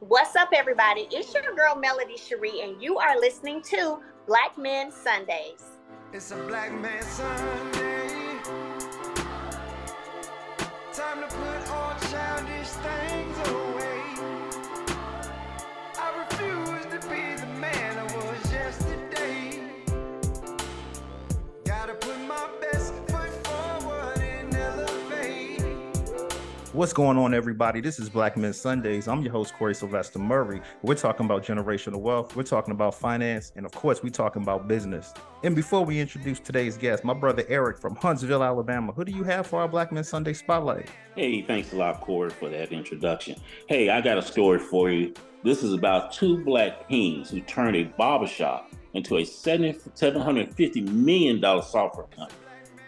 What's up, everybody? It's your girl Melody Shari, and you are listening to Black Men Sundays. It's a Black Man Sunday. Time to put What's going on, everybody? This is Black Men Sundays. I'm your host, Corey Sylvester Murray. We're talking about generational wealth, we're talking about finance, and of course, we're talking about business. And before we introduce today's guest, my brother Eric from Huntsville, Alabama, who do you have for our Black Men Sunday Spotlight? Hey, thanks a lot, Corey, for that introduction. Hey, I got a story for you. This is about two black kings who turned a barbershop into a $750 million software company.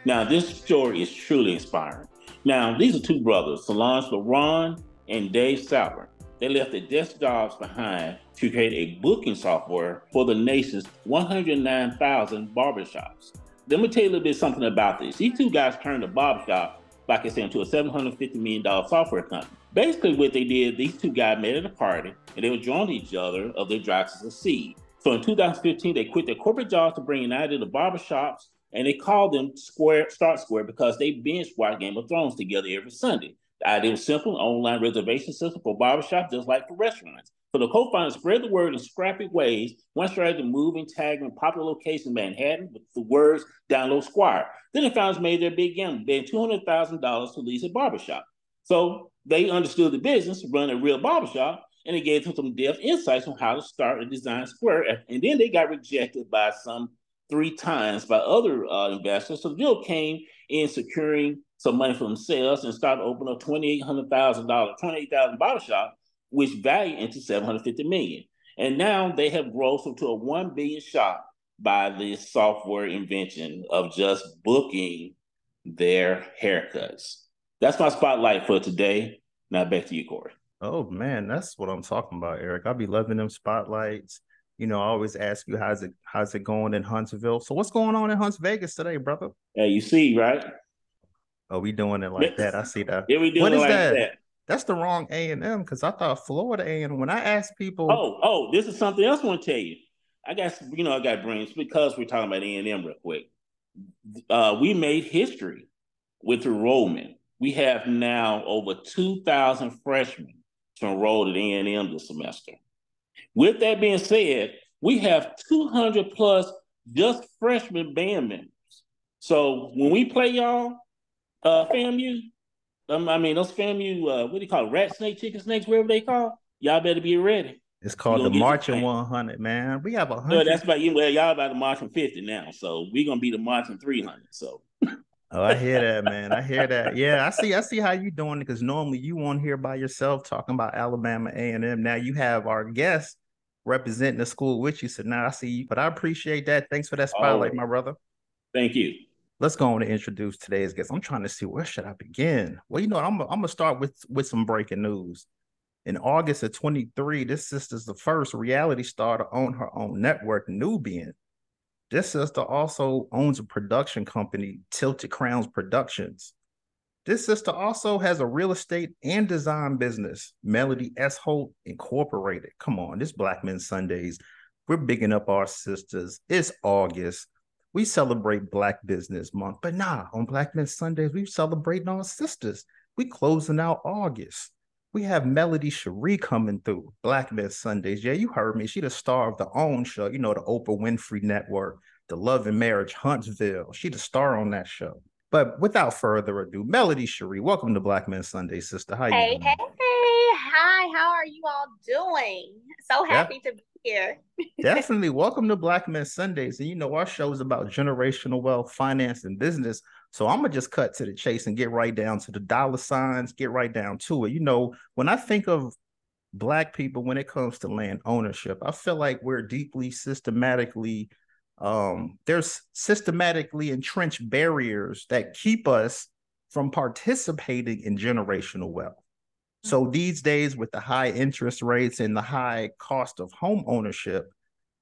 Now, this story is truly inspiring. Now, these are two brothers, Songe LaRon and Dave Sauer. They left their desk jobs behind to create a booking software for the nation's 109,000 barbershops. Let me tell you a little bit something about this. These two guys turned a barbershop, like I said, into a $750 million software company. Basically, what they did, these two guys met at a party and they were to each other of their drives to succeed. So in 2015, they quit their corporate jobs to bring an United to the barbershops and they called them Squire Start Squire because they binge watch Game of Thrones together every Sunday. The idea was simple: an online reservation system for barbershops, just like for restaurants. So the co-founders spread the word in scrappy ways. One started to move and tag popular locations in Manhattan with the words "Download Squire." Then the founders made their big gamble, paying two hundred thousand dollars to lease a barbershop. So they understood the business, run a real barbershop, and it gave them some depth insights on how to start and design Squire. And then they got rejected by some three times by other uh, investors. So deal came in securing some money for themselves and started opening a $2,800,000, $28,000 bottle shop, which valued into 750 million. And now they have grown to a 1 billion shop by this software invention of just booking their haircuts. That's my spotlight for today. Now back to you, Corey. Oh man, that's what I'm talking about, Eric. I'll be loving them spotlights. You know, I always ask you how's it how's it going in Huntsville. So what's going on in Hunts Vegas today, brother? Yeah, you see, right? Oh, we doing it like that. I see that. Yeah, we doing What it is like that? that. That's the wrong A and M because I thought Florida A and when I ask people, Oh, oh, this is something else I want to tell you. I got, you know, I got brains because we're talking about A and M real quick. Uh, we made history with enrollment. We have now over two thousand freshmen to enroll at A and M this semester. With that being said, we have two hundred plus just freshman band members. So when we play y'all, uh, FAMU, um, I mean those FAMU, uh, what do you call it, rat snake, chicken snakes, whatever they call, y'all better be ready. it's called the Marching 100. Man, we have a No, hundred. that's about you. Well, y'all about to march in 50 now. So we're gonna be the marching 300. So Oh, I hear that, man. I hear that. Yeah, I see. I see how you doing it because normally you on here by yourself talking about Alabama A and M. Now you have our guest representing the school with you. So now I see you. But I appreciate that. Thanks for that spotlight, my brother. thank you. Let's go on and introduce today's guest. I'm trying to see where should I begin. Well, you know, I'm I'm gonna start with with some breaking news. In August of 23, this sister's the first reality star to own her own network, Nubian. This sister also owns a production company, Tilted Crowns Productions. This sister also has a real estate and design business, Melody S. Holt Incorporated. Come on, this Black Men Sundays. We're bigging up our sisters. It's August. We celebrate Black Business Month, but nah, on Black Men Sundays, we celebrating our sisters. We closing out August. We have Melody Shari coming through Black Men Sundays. Yeah, you heard me. She the star of the OWN show, you know, the Oprah Winfrey Network, the Love and Marriage Huntsville. She the star on that show. But without further ado, Melody Shari, welcome to Black Men Sunday, sister. How you Hey, doing? hey, hey. Hi, how are you all doing? So Yeah. happy to be here. Definitely welcome to Black Men Sundays. And you know, our show is about generational wealth, finance, and business. So I'm gonna just cut to the chase and get right down to the dollar signs, get right down to it. You know, when I think of black people when it comes to land ownership, I feel like we're deeply systematically um there's systematically entrenched barriers that keep us from participating in generational wealth. So these days, with the high interest rates and the high cost of home ownership,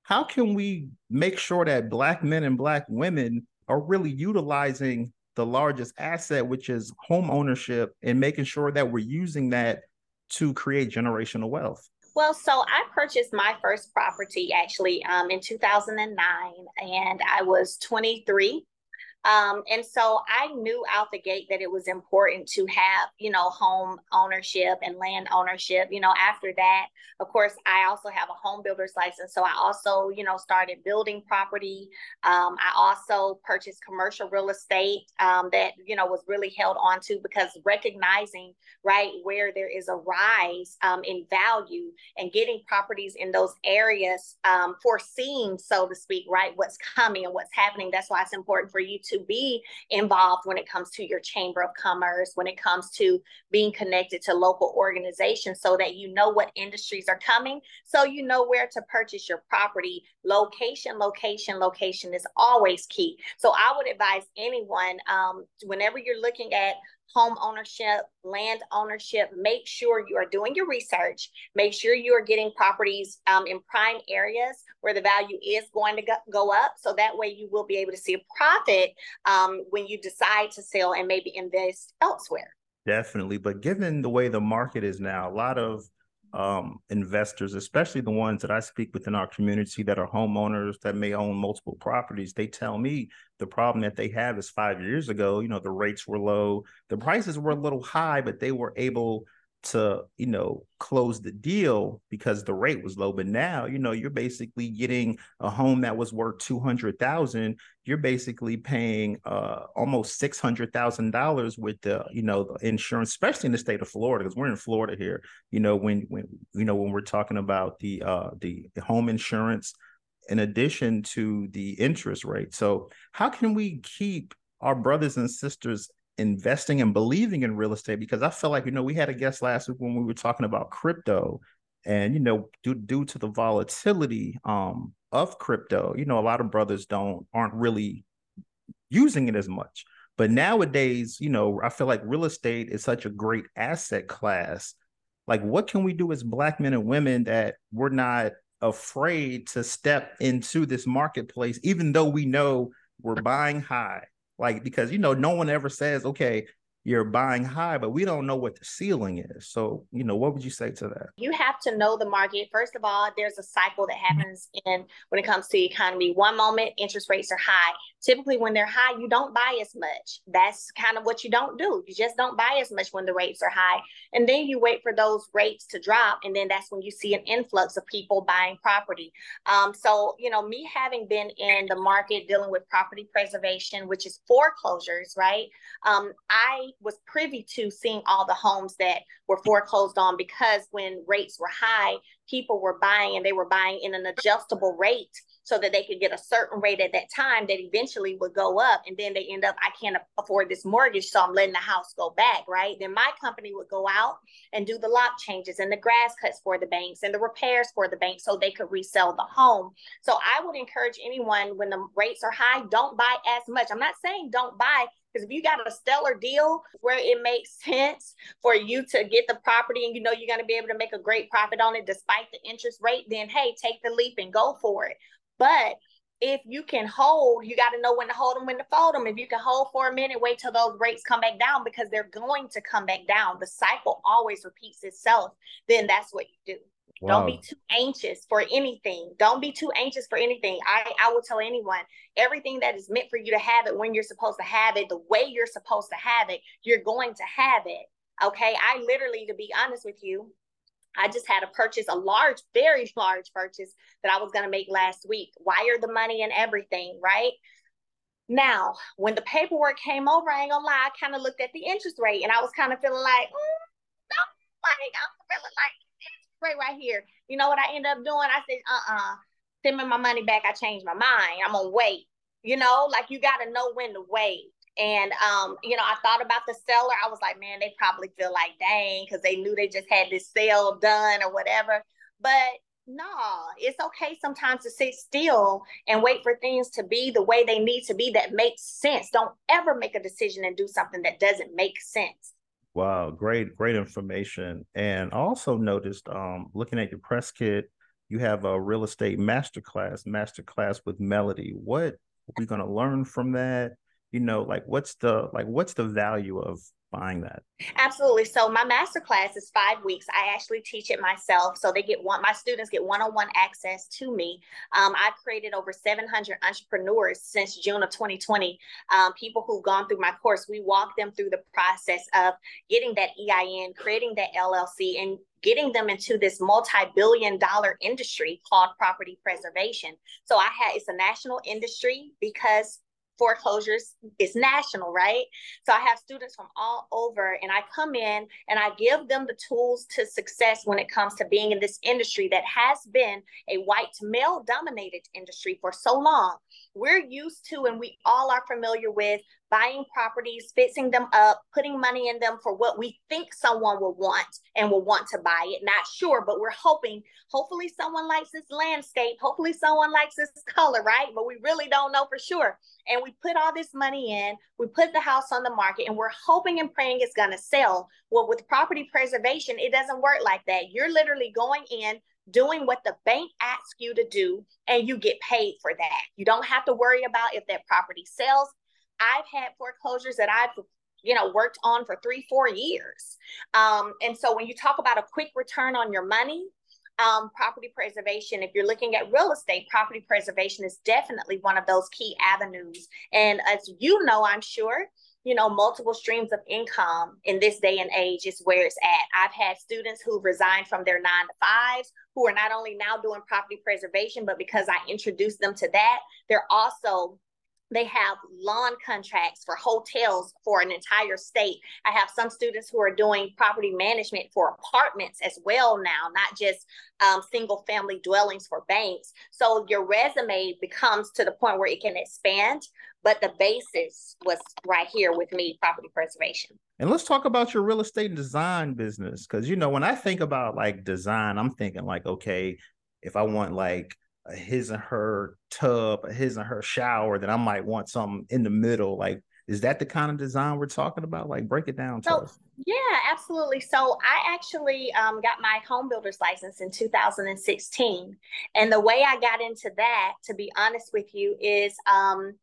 how can we make sure that Black men and Black women are really utilizing the largest asset, which is home ownership, and making sure that we're using that to create generational wealth? Well, so I purchased my first property actually um, in 2009, and I was 23. Um, and so I knew out the gate that it was important to have, you know, home ownership and land ownership. You know, after that, of course, I also have a home builder's license. So I also, you know, started building property. Um, I also purchased commercial real estate um, that, you know, was really held on to because recognizing, right, where there is a rise um, in value and getting properties in those areas, um, foreseeing, so to speak, right, what's coming and what's happening. That's why it's important for you to be involved when it comes to your chamber of commerce, when it comes to being connected to local organizations so that you know what industries are coming, so you know where to purchase your property. Location, location, location is always key. So I would advise anyone um, whenever you're looking at home ownership, land ownership, make sure you are doing your research. Make sure you are getting properties um, in prime areas where the value is going to go, go, up. So that way you will be able to see a profit um, when you decide to sell and maybe invest elsewhere. Definitely. But given the way the market is now, a lot of um, investors, especially the ones that I speak within our community that are homeowners that may own multiple properties, they tell me the problem that they have is five years ago, you know, the rates were low, the prices were a little high, but they were able to you know close the deal because the rate was low. But now you know you're basically getting a home that was worth 200,000 you're basically paying uh almost $600,000 with the you know the insurance especially in the state of Florida because we're in Florida here. You know when when you know when we're talking about the uh the home insurance in addition to the interest rate. So how can we keep our brothers and sisters investing and believing in real estate because I felt like you know we had a guest last week when we were talking about crypto and you know due due to the volatility um of crypto you know a lot of brothers don't aren't really using it as much. But nowadays you know I feel like real estate is such a great asset class. Like what can we do as black men and women that we're not afraid to step into this marketplace even though we know we're buying high like because you know no one ever says okay you're buying high, but we don't know what the ceiling is. So, you know, what would you say to that? You have to know the market. First of all, there's a cycle that happens in when it comes to the economy. One moment, interest rates are high. Typically, when they're high, you don't buy as much. That's kind of what you don't do. You just don't buy as much when the rates are high. And then you wait for those rates to drop. And then that's when you see an influx of people buying property. Um, so, you know, me having been in the market dealing with property preservation, which is foreclosures, right? Um, I was privy to seeing all the homes that were foreclosed on because when rates were high, people were buying and they were buying in an adjustable rate so that they could get a certain rate at that time that eventually would go up and then they end up i can't afford this mortgage so i'm letting the house go back right? Then my company would go out and do the lock changes and the grass cuts for the banks and the repairs for the bank so they could resell the home. So i would encourage anyone when the rates are high don't buy as much. I'm not saying don't buy because if you got a stellar deal where it makes sense for you to get the property and you know you're going to be able to make a great profit on it despite the interest rate, then hey, take the leap and go for it. But if you can hold, you got to know when to hold them, when to fold them. If you can hold for a minute, wait till those rates come back down because they're going to come back down. The cycle always repeats itself. Then that's what you do. Wow. Don't be too anxious for anything. Don't be too anxious for anything. I, I will tell anyone everything that is meant for you to have it when you're supposed to have it, the way you're supposed to have it, you're going to have it. Okay. I literally, to be honest with you, I just had a purchase, a large, very large purchase that I was going to make last week, wire the money and everything, right? Now, when the paperwork came over, I ain't gonna lie, I kind of looked at the interest rate and I was kind of feeling like, mm, no, I'm feeling like it's right right here. You know what I end up doing? I said, uh-uh, send me my money back. I changed my mind. I'm gonna wait. You know, like you gotta know when to wait. And um, you know, I thought about the seller. I was like, man, they probably feel like dang, because they knew they just had this sale done or whatever. But no, it's okay sometimes to sit still and wait for things to be the way they need to be that makes sense. Don't ever make a decision and do something that doesn't make sense. Wow, great, great information. And also noticed, um, looking at your press kit, you have a real estate masterclass, masterclass with Melody. What are we going to learn from that? You know, like what's the like what's the value of buying that? Absolutely. So my master class is five weeks. I actually teach it myself. So they get one, my students get one-on-one access to me. Um, I've created over 700 entrepreneurs since June of 2020. Um, people who've gone through my course, we walk them through the process of getting that EIN, creating that LLC, and getting them into this multi-billion dollar industry called property preservation. So I had it's a national industry because foreclosures is national, right? So I have students from all over and I come in and I give them the tools to success when it comes to being in this industry that has been a white male dominated industry for so long. We're used to and we all are familiar with buying properties, fixing them up, putting money in them for what we think someone will want and will want to buy it. Not sure, but we're hoping, hopefully, someone likes this landscape. Hopefully, someone likes this color, right? But we really don't know for sure. And we put all this money in, we put the house on the market, and we're hoping and praying it's going to sell. Well, with property preservation, it doesn't work like that. You're literally going in, doing what the bank asks you to do and you get paid for that. You don't have to worry about if that property sells. I've had foreclosures that I've you know worked on for three four years. Um, and so when you talk about a quick return on your money um, property preservation if you're looking at real estate property preservation is definitely one of those key avenues. And as you know i'm sure you know multiple streams of income in this day and age is where it's at. I've had students who've resigned from their nine to fives who are not only now doing property preservation but because i introduced them to that they're also they have lawn contracts for hotels for an entire state. I have some students who are doing property management for apartments as well now, not just um, single family dwellings for banks. So your resume becomes to the point where it can expand, but the basis was right here with me, property preservation. And let's talk about your real estate design business. Cause you know, when I think about like design, I'm thinking like, okay, if I want like a his and her tub, a his and her shower, then I might want something in the middle. Like, is that the kind of design we're talking about? Like, break it down to So, us. yeah, absolutely. So, I actually um, got my home builder's license in 2016. And the way I got into that, to be honest with you, is um,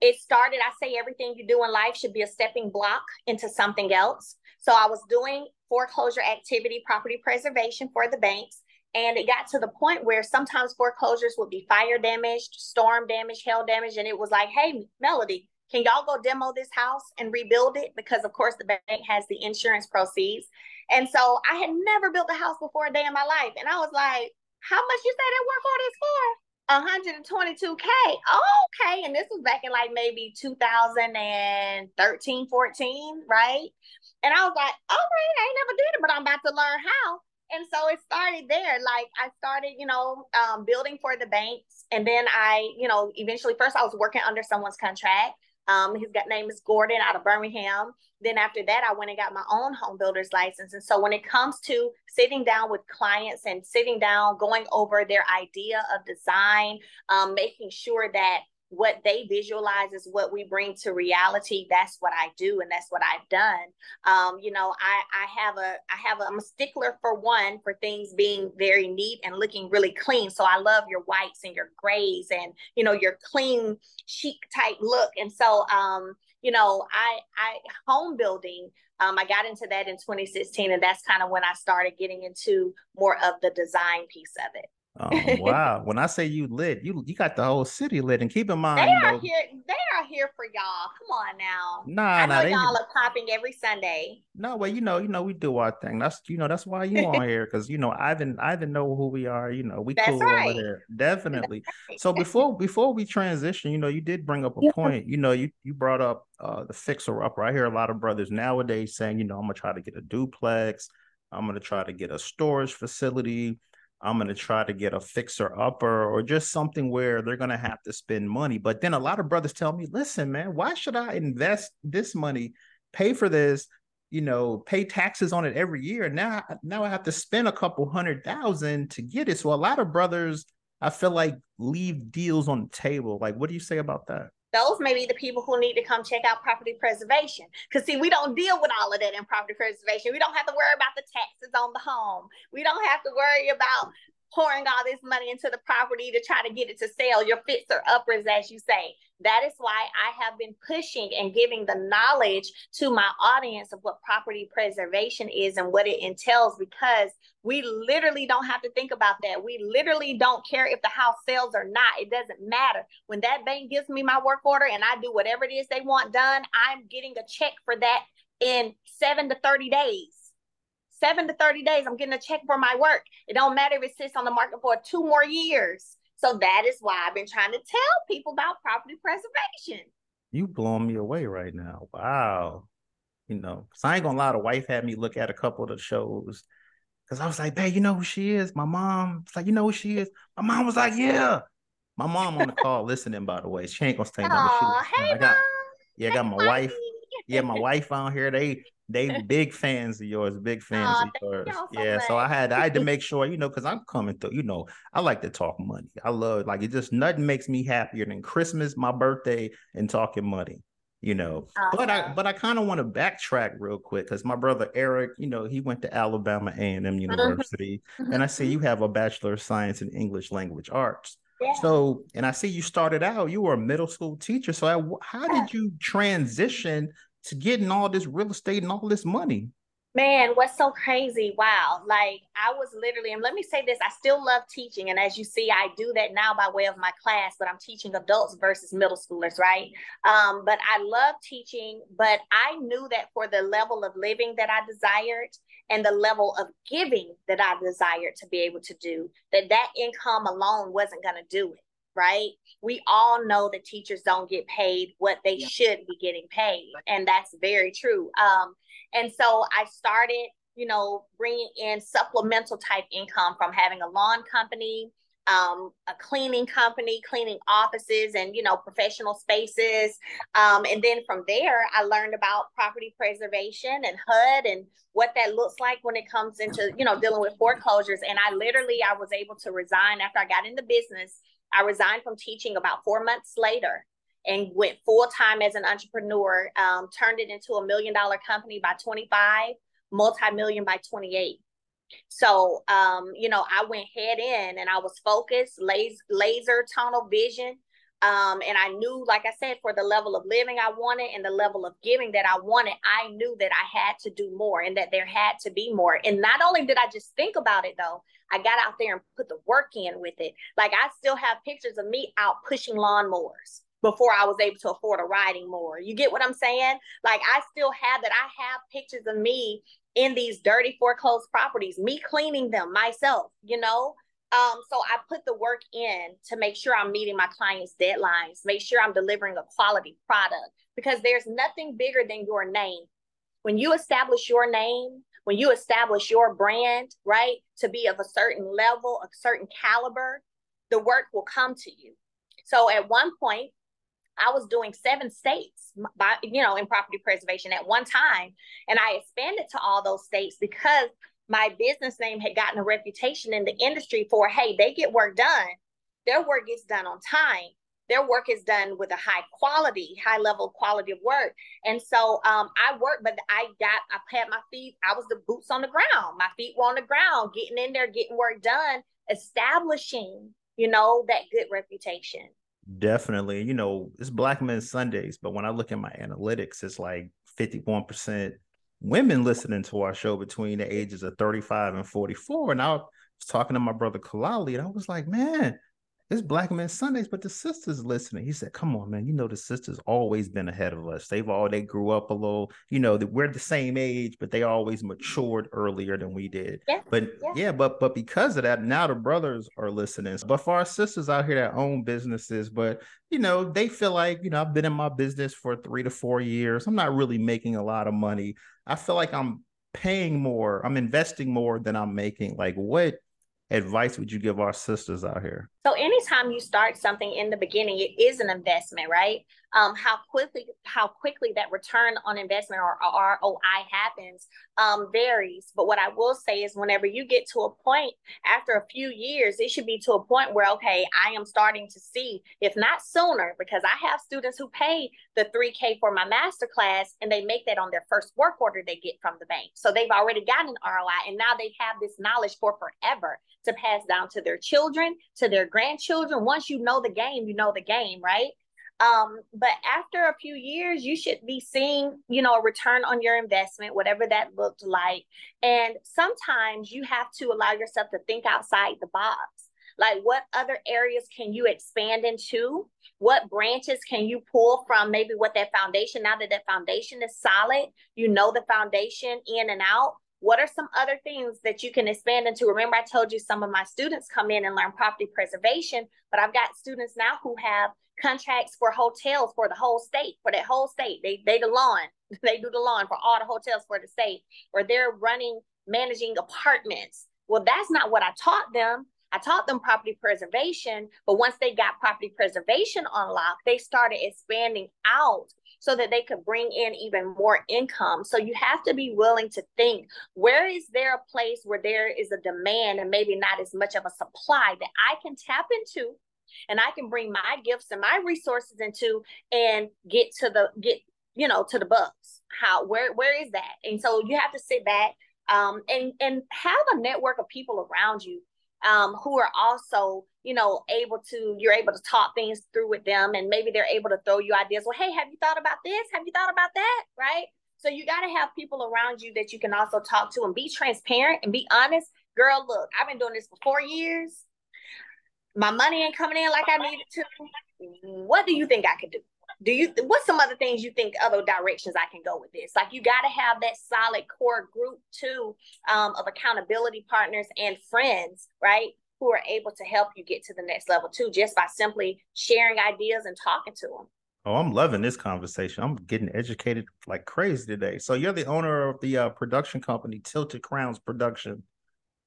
it started, I say everything you do in life should be a stepping block into something else. So, I was doing foreclosure activity, property preservation for the banks. And it got to the point where sometimes foreclosures would be fire damaged, storm damaged, hail damaged. And it was like, hey, Melody, can y'all go demo this house and rebuild it? Because, of course, the bank has the insurance proceeds. And so I had never built a house before a day in my life. And I was like, how much you say that work order is for? 122K. Oh, okay. And this was back in like maybe 2013, 14, right? And I was like, all right, I ain't never did it, but I'm about to learn how and so it started there. Like i started you know um, building for the banks. And then i you know eventually first i was working under someone's contract. Um, his name is gordon out of birmingham. Then after that i went and got my own home builder's license. And so when it comes to sitting down with clients and sitting down going over their idea of design um, making sure that what they visualize is what we bring to reality. That's what i do and that's what i've done. Um, you know i i have a i have a i'm a stickler for one for things being very neat and looking really clean. So i love your whites and your grays and you know your clean chic type look. And so um you know i i home building um, I got into that in 2016, and that's kind of when I started getting into more of the design piece of it. Oh wow! when I say you lit, you you got the whole city lit. And keep in mind, They you are know, here. They are here for y'all. Come on now. nah, I nah, know they, y'all are popping every Sunday. no, well, you know, you know, we do our thing. That's you know, that's why you on here because you know, Ivan, Ivan know who we are. You know, we That's cool right. over there, definitely. So before before we transition, you know, you did bring up a Yeah. point. You know, you you brought up uh the fixer upper. I hear a lot of brothers nowadays saying, you know, I'm gonna try to get a duplex. I'm gonna try to get a storage facility. I'm gonna try to get a fixer upper or just something where they're gonna have to spend money. But then a lot of brothers tell me, listen, man, why should I invest this money, pay for this, you know, pay taxes on it every year? Now, now I have to spend a couple hundred thousand to get it. So a lot of brothers, I feel like leave deals on the table. Like, what do you say about that? Those may be the people who need to come check out property preservation. Because, see, we don't deal with all of that in property preservation. We don't have to worry about the taxes on the home. We don't have to worry about pouring all this money into the property to try to get it to sell. Your fixer uppers, as you say. That is why I have been pushing and giving the knowledge to my audience of what property preservation is and what it entails because we literally don't have to think about that. We literally don't care if the house sells or not. It doesn't matter. When that bank gives me my work order and I do whatever it is they want done, I'm getting a check for that in seven to 30 days seven to 30 days, I'm getting a check for my work. It don't matter if it sits on the market for two more years. So that is why I've been trying to tell people about property preservation. You blowing me away right now. Wow. You know, so I ain't gonna lie, the wife had me look at a couple of the shows because I was like, babe, you know who she is? My mom. It's like, you know who she is? My mom was like, yeah. My mom on the call listening, by the way. She ain't gonna stay down. Oh, hey, I got, Mom. yeah, I got Hey, my wife. Yeah, my wife on here. They they big fans of yours, big fans Aw, of yours. so yeah, so I had I had to make sure, you know, because I'm coming through. You know, I like to talk money. I love like it. Just nothing makes me happier than Christmas, my birthday, and talking money. You know, but I but I kind of want to backtrack real quick because my brother Eric, you know, he went to Alabama A and M University, and I see you have a bachelor of science in English language arts. Yeah. So, and I see you started out, you were a middle school teacher. So, I, how did you transition to getting all this real estate and all this money? Man, what's so crazy? Wow. Like I was literally, and let me say this, I still love teaching. And as you see, I do that now by way of my class, but I'm teaching adults versus middle schoolers, right? Um, but I love teaching, but I knew that for the level of living that I desired and the level of giving that I desired to be able to do, that that income alone wasn't going to do it. Right. We all know that teachers don't get paid what they Yeah. should be getting paid. And that's very true. Um, and so I started, you know, bringing in supplemental type income from having a lawn company, um, a cleaning company, cleaning offices and, you know, professional spaces. Um, and then from there, I learned about property preservation and HUD and what that looks like when it comes into, you know, dealing with foreclosures. And I literally, I was able to resign after I got into business. I resigned from teaching about four months later and went full time as an entrepreneur. Um, turned it into a million dollar company by 25, multi million by 28. So, um, you know, I went head in and I was focused, laser, laser tunnel vision. Um, and I knew, like I said, for the level of living I wanted and the level of giving that I wanted, I knew that I had to do more and that there had to be more. And not only did I just think about it though, I got out there and put the work in with it. Like I still have pictures of me out pushing lawnmowers before I was able to afford a riding mower. You get what I'm saying? Like I still have that. I have pictures of me in these dirty foreclosed properties, me cleaning them myself, you know? Um, so I put the work in to make sure I'm meeting my clients' deadlines, make sure I'm delivering a quality product because there's nothing bigger than your name. When you establish your name, when you establish your brand, right, to be of a certain level, a certain caliber, the work will come to you. So at one point, I was doing seven states by you know in property preservation at one time and I expanded to all those states because my business name had gotten a reputation in the industry for hey they get work done. Their work gets done on time. Their work is done with a high quality high level quality of work. And so um, I worked but I got I had my feet I was the boots on the ground. My feet were on the ground getting in there getting work done establishing you know that good reputation. Definitely. You know, it's Black Men Sundays, but when I look at my analytics, it's like 51% women listening to our show between the ages of 35 and 44. And I was talking to my brother Kalali, and I was like, man, it's Black Men Sundays, but the sisters listening. He said, Come on, man. You know, the sisters always been ahead of us. They've all they grew up a little, you know, that we're the same age, but they always matured earlier than we did. Yeah, But yeah. yeah, but but because of that, now the brothers are listening. But for our sisters out here that own businesses, but you know, they feel like, you know, I've been in my business for three to four years. I'm not really making a lot of money. I feel like I'm paying more, I'm investing more than I'm making. Like, what advice would you give our sisters out here? So anytime you start something in the beginning, it is an investment, right? um, how quickly how quickly that return on investment or, ROI happens um, varies. But what I will say is, whenever you get to a point after a few years, it should be to a point where okay, I am starting to see, if not sooner, because I have students who pay the three k for my master class and they make that on their first work order they get from the bank. So they've already gotten an ROI, and now they have this knowledge for forever to pass down to their children, to their grandchildren. Once you know the game, you know the game, right? Um, but after a few years, you should be seeing, you know, a return on your investment, whatever that looked like. And sometimes you have to allow yourself to think outside the box. Like, what other areas can you expand into? What branches can you pull from maybe what that foundation, now that that foundation is solid, you know the foundation in and out. What are some other things that you can expand into? Remember, I told you some of my students come in and learn property preservation, but I've got students now who have contracts for hotels for the whole state, for that whole state. They they the lawn, they do the lawn for all the hotels for the state, or they're running managing apartments. Well, that's not what I taught them. I taught them property preservation, but once they got property preservation unlocked, they started expanding out so that they could bring in even more income. So you have to be willing to think where is there a place where there is a demand and maybe not as much of a supply that I can tap into and I can bring my gifts and my resources into and get to the get you know to the bucks. How where where is that? And so you have to sit back um, and and have a network of people around you um, who are also you know able to you're able to talk things through with them and maybe they're able to throw you ideas. Well hey have you thought about this? Have you thought about that? Right? So you got to have people around you that you can also talk to and be transparent and be honest. Girl look i've been doing this for four years. My money ain't coming in like I needed to. What do you think I could do? Do you what's some other things you think other directions I can go with this? Like you got to have that solid core group too um, of accountability partners and friends, right? Who are able to help you get to the next level too, just by simply sharing ideas and talking to them. Oh, I'm loving this conversation. I'm getting educated like crazy today. So you're the owner of the uh, production company Tilted Crowns Production.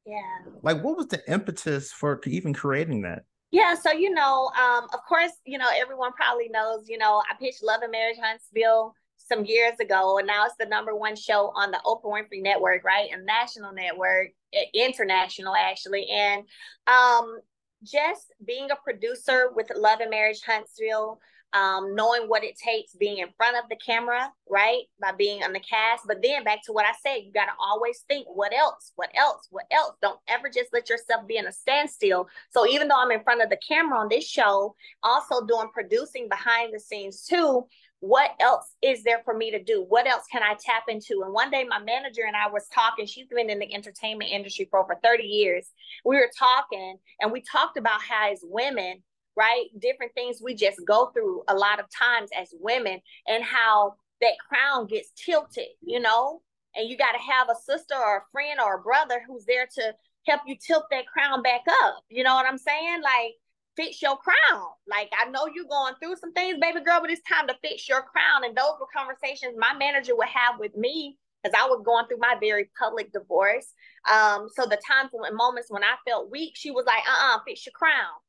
Yeah. Like, what was the impetus for even creating that? Yeah, so you know, um, of course, you know, everyone probably knows, you know, I pitched Love and Marriage Huntsville some years ago, and now it's the number one show on the Oprah Winfrey Network, right? A national network, international actually. And um, just being a producer with Love and Marriage Huntsville, um, knowing what it takes being in front of the camera, right? By being on the cast. But then back to what I said, you got to always think, what else? What else? What else? Don't ever just let yourself be in a standstill. So even though I'm in front of the camera on this show, also doing producing behind the scenes too, what else is there for me to do? What else can I tap into? And one day my manager and I was talking, she's been in the entertainment industry for over 30 years. We were talking and we talked about how as women, right? Different things we just go through a lot of times as women and how that crown gets tilted, you know? And you got to have a sister or a friend or a brother who's there to help you tilt that crown back up. You know what I'm saying? Like, fix your crown. Like, I know you're going through some things, baby girl, but it's time to fix your crown. And those were conversations my manager would have with me as I was going through my very public divorce. Um, so the times and moments when I felt weak, she was like, uh uh fix your crown.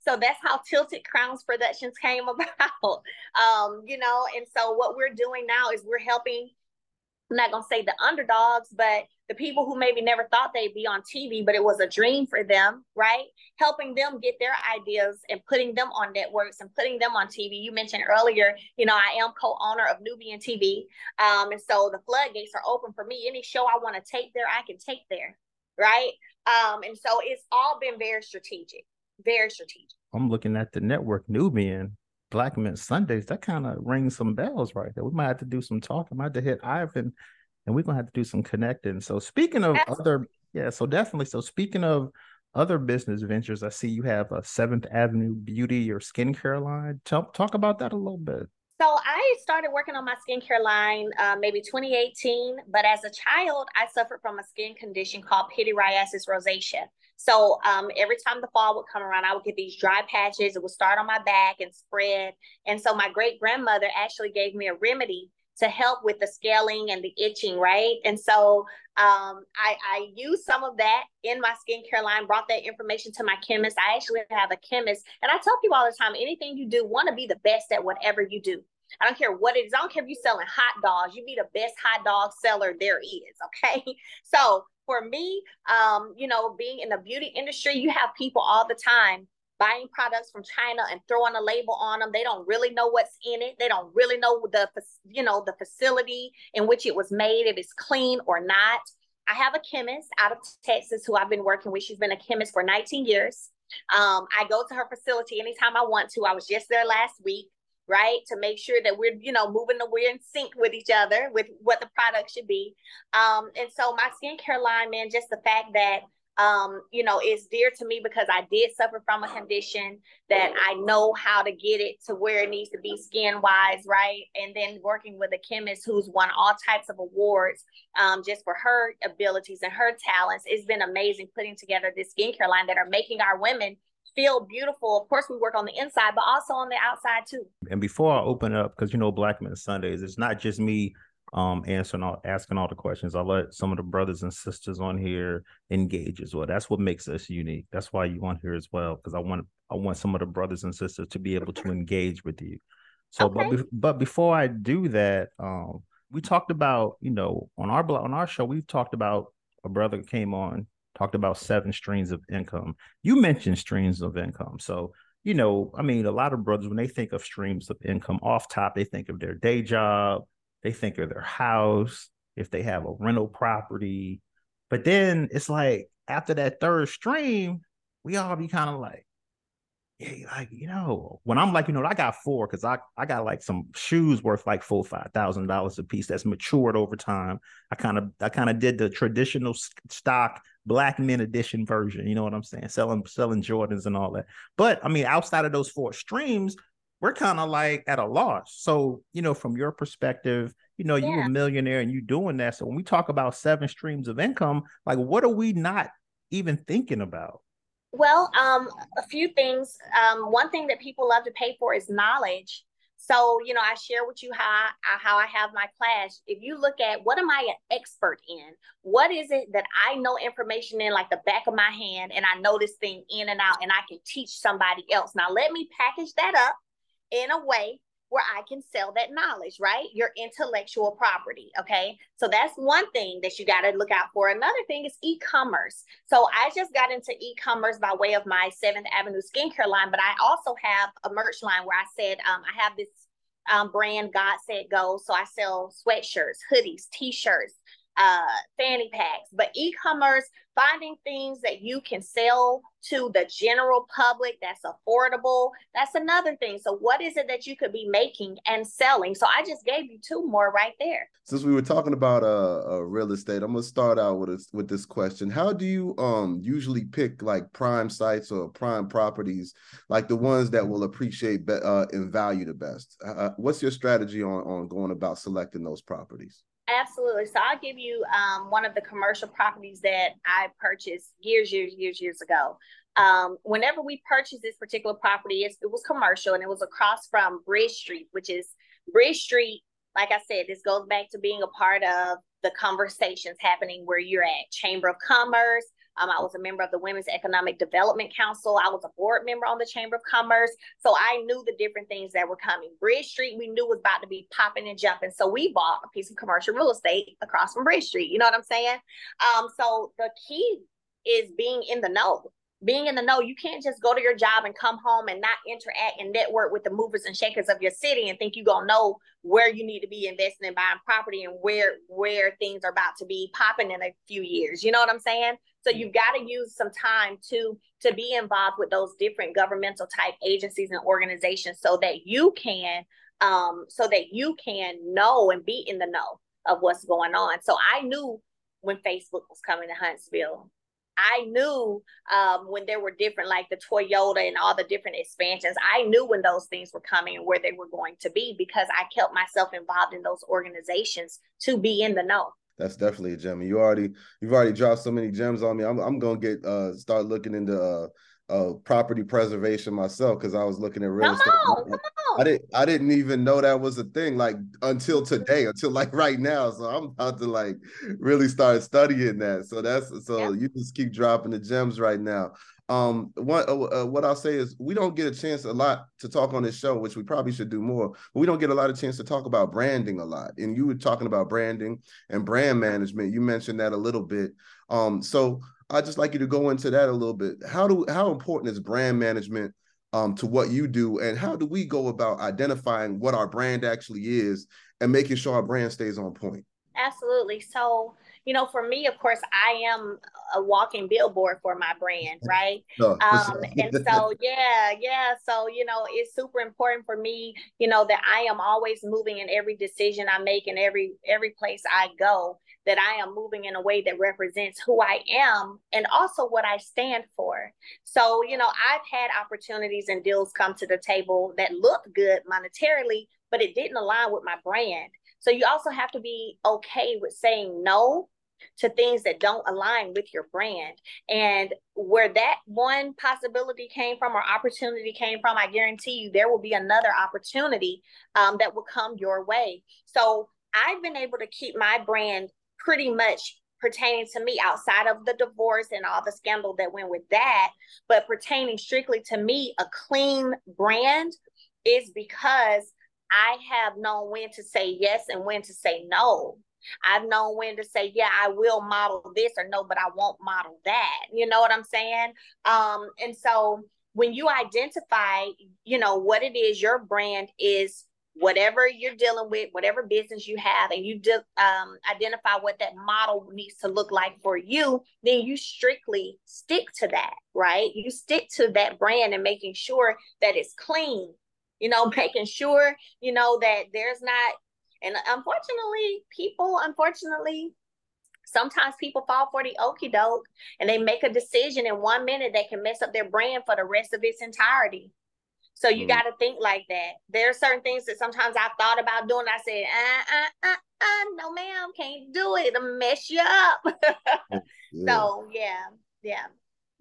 So that's how Tilted Crowns Productions came about. Um, you know, and so what we're doing now is we're helping, I'm not gonna say the underdogs, but the people who maybe never thought they'd be on TV, but it was a dream for them, right? Helping them get their ideas and putting them on networks and putting them on TV. You mentioned earlier, you know, I am co-owner of Nubian TV. Um, and so the floodgates are open for me. Any show I want to take there, I can take there, right? Um, and so it's all been very strategic very strategic. I'm looking at the network Nubian Black Men Sundays. That kind of rings some bells right there. We might have to do some talking. I might have to hit Ivan, and we're gonna have to do some connecting. So speaking of Absolutely. other, yeah, so definitely. So speaking of other business ventures, I see you have a Seventh Avenue Beauty or skincare line. Talk talk about that a little bit. So I started working on my skincare line uh, maybe 2018, but as a child, I suffered from a skin condition called pityriasis rosea. So um, every time the fall would come around, I would get these dry patches. It would start on my back and spread. And so my great grandmother actually gave me a remedy to help with the scaling and the itching, right? And so um, I, I use some of that in my skincare line, brought that information to my chemist. I actually have a chemist, and I tell people all the time anything you do, want to be the best at whatever you do. I don't care what it is. I don't care if you're selling hot dogs. You be the best hot dog seller there is. Okay. So for me, um, you know, being in the beauty industry, you have people all the time buying products from China and throwing a label on them. They don't really know what's in it. They don't really know the you know the facility in which it was made, if it's clean or not. I have a chemist out of Texas who I've been working with. She's been a chemist for 19 years. Um, I go to her facility anytime I want to. I was just there last week, right, to make sure that we're, you know, moving, the, we're in sync with each other with what the product should be. Um, and so my skincare line, man, just the fact that um, you know, is dear to me because I did suffer from a condition that I know how to get it to where it needs to be skin wise, right? And then working with a chemist who's won all types of awards um, just for her abilities and her talents. It's been amazing putting together this skincare line that are making our women feel beautiful. Of course, we work on the inside, but also on the outside too. And before I open up, because you know, Black Men Sundays, it's not just me um answering all asking all the questions. I'll let some of the brothers and sisters on here engage as well. That's what makes us unique. That's why you on here as well. Because I want I want some of the brothers and sisters to be able to engage with you. So Okay. but be- but before I do that, um we talked about, you know, on our on our show, we've talked about a brother came on, talked about seven streams of income. You mentioned streams of income. So you know, I mean, a lot of brothers, when they think of streams of income off top, they think of their day job, they think of their house, if they have a rental property. But then it's like after that third stream, we all be kind of like, yeah, like, you know, when I'm like, you know, I got four because I, I got like some shoes worth like four, five thousand dollars a piece that's matured over time. I kind of I kind of did the traditional stock black men edition version, you know what I'm saying? Selling selling Jordans and all that. But I mean, outside of those four streams, we're kind of like at a loss. So, you know, from your perspective, you know, you're a millionaire and you're doing that. So when we talk about seven streams of income, like what are we not even thinking about? Well, um, a few things. Um, one thing that people love to pay for is knowledge. So, you know, I share with you how I, how I have my class. If you look at what am I an expert in? What is it that I know information in like the back of my hand and I know this thing in and out and I can teach somebody else. Now, let me package that up in a way where I can sell that knowledge, right? Your intellectual property. Okay. So that's one thing that you got to look out for. Another thing is e commerce. So I just got into e commerce by way of my Seventh Avenue skincare line, but I also have a merch line where I said um, I have this um, brand, God Said Go. So I sell sweatshirts, hoodies, t shirts, uh, fanny packs, but e commerce, finding things that you can sell to the general public that's affordable. That's another thing. So, what is it that you could be making and selling? So, I just gave you two more right there. Since we were talking about uh, uh real estate, I'm gonna start out with this with this question. How do you um usually pick like prime sites or prime properties, like the ones that will appreciate be- uh in value the best? Uh, what's your strategy on on going about selecting those properties? Absolutely. So I'll give you um, one of the commercial properties that I purchased years, years, years, years ago. Um, whenever we purchased this particular property, it was commercial and it was across from Bridge Street, which is Bridge Street. Like I said, this goes back to being a part of the conversations happening where you're at Chamber of Commerce. Um, I was a member of the Women's Economic Development Council. I was a board member on the Chamber of Commerce. So I knew the different things that were coming. Bridge Street, we knew was about to be popping and jumping. So we bought a piece of commercial real estate across from Bridge Street. You know what I'm saying? Um, so the key is being in the know. Being in the know, you can't just go to your job and come home and not interact and network with the movers and shakers of your city and think you're gonna know where you need to be investing and buying property and where where things are about to be popping in a few years. You know what I'm saying? So you've got to use some time to to be involved with those different governmental type agencies and organizations so that you can um so that you can know and be in the know of what's going on. So I knew when Facebook was coming to Huntsville. I knew um, when there were different, like the Toyota and all the different expansions. I knew when those things were coming and where they were going to be because I kept myself involved in those organizations to be in the know. That's definitely a gem. You already you've already dropped so many gems on me. I'm I'm gonna get uh start looking into uh uh property preservation myself because I was looking at real Come estate. on, come on. I didn't I didn't even know that was a thing like until today, until like right now. So I'm about to like really start studying that. So that's so you just keep dropping the gems right now. Um, what uh, uh, what I'll say is we don't get a chance a lot to talk on this show, which we probably should do more. But we don't get a lot of chance to talk about branding a lot. And you were talking about branding and brand management. You mentioned that a little bit. Um, so I'd just like you to go into that a little bit. How do how important is brand management um, to what you do, and how do we go about identifying what our brand actually is and making sure our brand stays on point? Absolutely. So, you know, for me, of course, I am a walking billboard for my brand, right? No, Um, and so, yeah, yeah. So, you know, it's super important for me, you know, that I am always moving in every decision I make in every every place I go, that I am moving in a way that represents who I am and also what I stand for. So, you know, I've had opportunities and deals come to the table that look good monetarily, but it didn't align with my brand. So you also have to be okay with saying no to things that don't align with your brand. And where that one possibility came from or opportunity came from, I guarantee you there will be another opportunity um, that will come your way. So I've been able to keep my brand pretty much pertaining to me outside of the divorce and all the scandal that went with that, but pertaining strictly to me, a clean brand is because I have known when to say yes and when to say no. I've known when to say, yeah, I will model this or no, but I won't model that. You know what I'm saying? Um, and so when you identify, you know, what it is your brand is whatever you're dealing with, whatever business you have, and you de- um, identify what that model needs to look like for you, then you strictly stick to that, right? You stick to that brand and making sure that it's clean, you know, making sure, you know, that there's not, and unfortunately, people, unfortunately, sometimes people fall for the okey doke and they make a decision in one minute that can mess up their brand for the rest of its entirety. So you Mm. got to think like that. There are certain things that sometimes I've thought about doing. I said, uh, uh, uh, uh, no, ma'am, can't do it. It'll mess you up. Yeah. So yeah, yeah.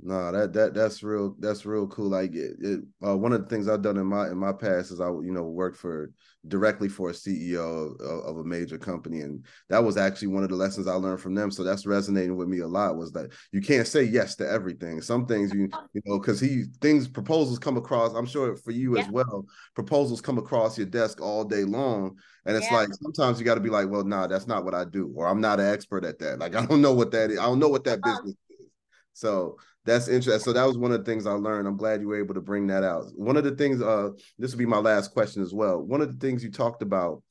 No, that that that's real. That's real cool. Like it, it uh, one of the things I've done in my in my past is I you know worked for directly for a CEO of, of, a major company, and that was actually one of the lessons I learned from them. So that's resonating with me a lot. Was that you can't say yes to everything. Some things you you know because he things proposals come across. I'm sure for you as well. Proposals come across your desk all day long, and it's Yeah. like sometimes you got to be like, well, nah, that's not what I do, or I'm not an expert at that. Like I don't know what that is. I don't know what that Uh-huh. business. So that's interesting. So that was one of the things I learned. I'm glad you were able to bring that out. One of the things, uh, this will be my last question as well. One of the things you talked about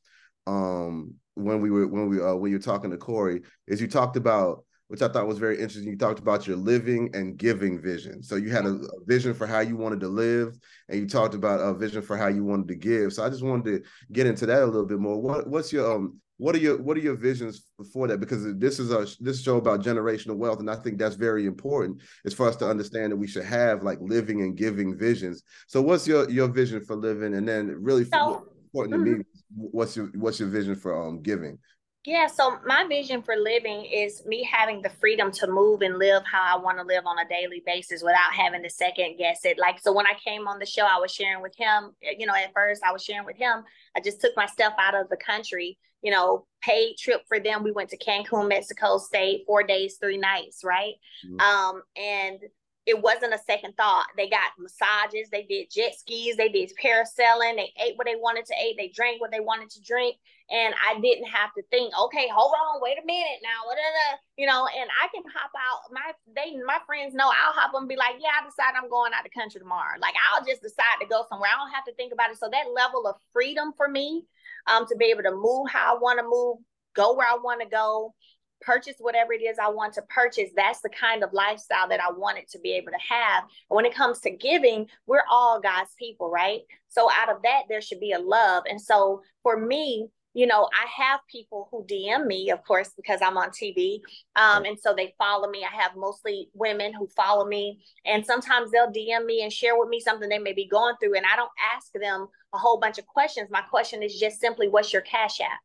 um when we were when we uh when you were talking to Corey is you talked about which I thought was very interesting. You talked about your living and giving vision. So you had a, a vision for how you wanted to live, and you talked about a vision for how you wanted to give. So I just wanted to get into that a little bit more. What what's your um what are your what are your visions for that? Because this is a this show about generational wealth, and I think that's very important. Is for us to understand that we should have like living and giving visions. So what's your your vision for living, and then really So, important to me, what's your what's your vision for um giving? Yeah, so my vision for living is me having the freedom to move and live how I want to live on a daily basis without having to second guess it. Like, so when I came on the show, I was sharing with him, you know, at first I was sharing with him, I just took my stuff out of the country, you know, paid trip for them. We went to Cancun, Mexico, stayed four days, three nights, right? Mhm. Um, and it wasn't a second thought. They got massages, they did jet skis, they did parasailing, they ate what they wanted to eat, they drank what they wanted to drink. And I didn't have to think, okay, hold on, wait a minute now, da-da-da," you know, and I can hop out. My they my friends know I'll hop on and be like, yeah, I decide I'm going out the country tomorrow. Like I'll just decide to go somewhere. I don't have to think about it. So that level of freedom for me, um, to be able to move how I want to move, go where I want to go, purchase whatever it is I want to purchase. That's the kind of lifestyle that I wanted to be able to have. When it comes to giving, we're all God's people, right? So out of that, there should be a love. And so for me, you know, I have people who DM me, of course, because I'm on TV. Um, and so they follow me. I have mostly women who follow me. And sometimes they'll DM me and share with me something they may be going through. And I don't ask them a whole bunch of questions. My question is just simply, what's your cash app?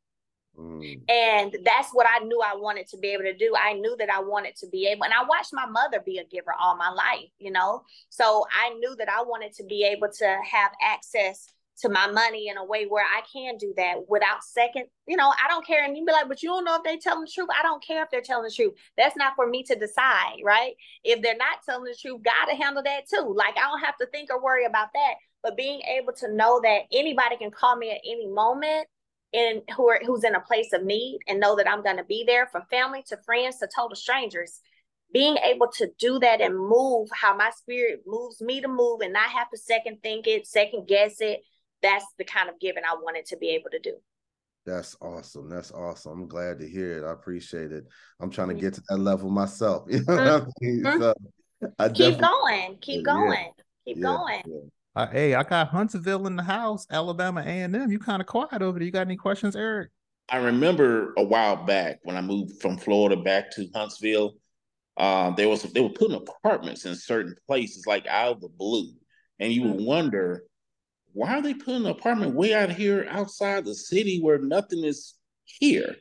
Mm. And that's what I knew I wanted to be able to do. I knew that I wanted to be able, and I watched my mother be a giver all my life, you know? So I knew that I wanted to be able to have access to my money in a way where I can do that without second, you know, I don't care. And you be like, but you don't know if they telling the truth. I don't care if they're telling the truth. That's not for me to decide, right? If they're not telling the truth, God to handle that too. Like I don't have to think or worry about that. But being able to know that anybody can call me at any moment and who are who's in a place of need and know that I'm going to be there from family to friends to total strangers. Being able to do that and move how my spirit moves me to move and not have to second think it, second guess it. That's the kind of giving I wanted to be able to do. That's awesome. That's awesome. I'm glad to hear it. I appreciate it. I'm trying to Mhm. get to that level myself. You know what I mean? So I Keep going. Keep Yeah. going. Keep yeah, going. yeah. Uh, hey, I got Huntsville in the house, Alabama A and M. You kind of quiet over there. You got any questions, Eric? I remember a while back when I moved from Florida back to Huntsville. Um, there was they were putting apartments in certain places, like out of the blue, and you would wonder why are they putting an apartment way out here outside the city where nothing is here.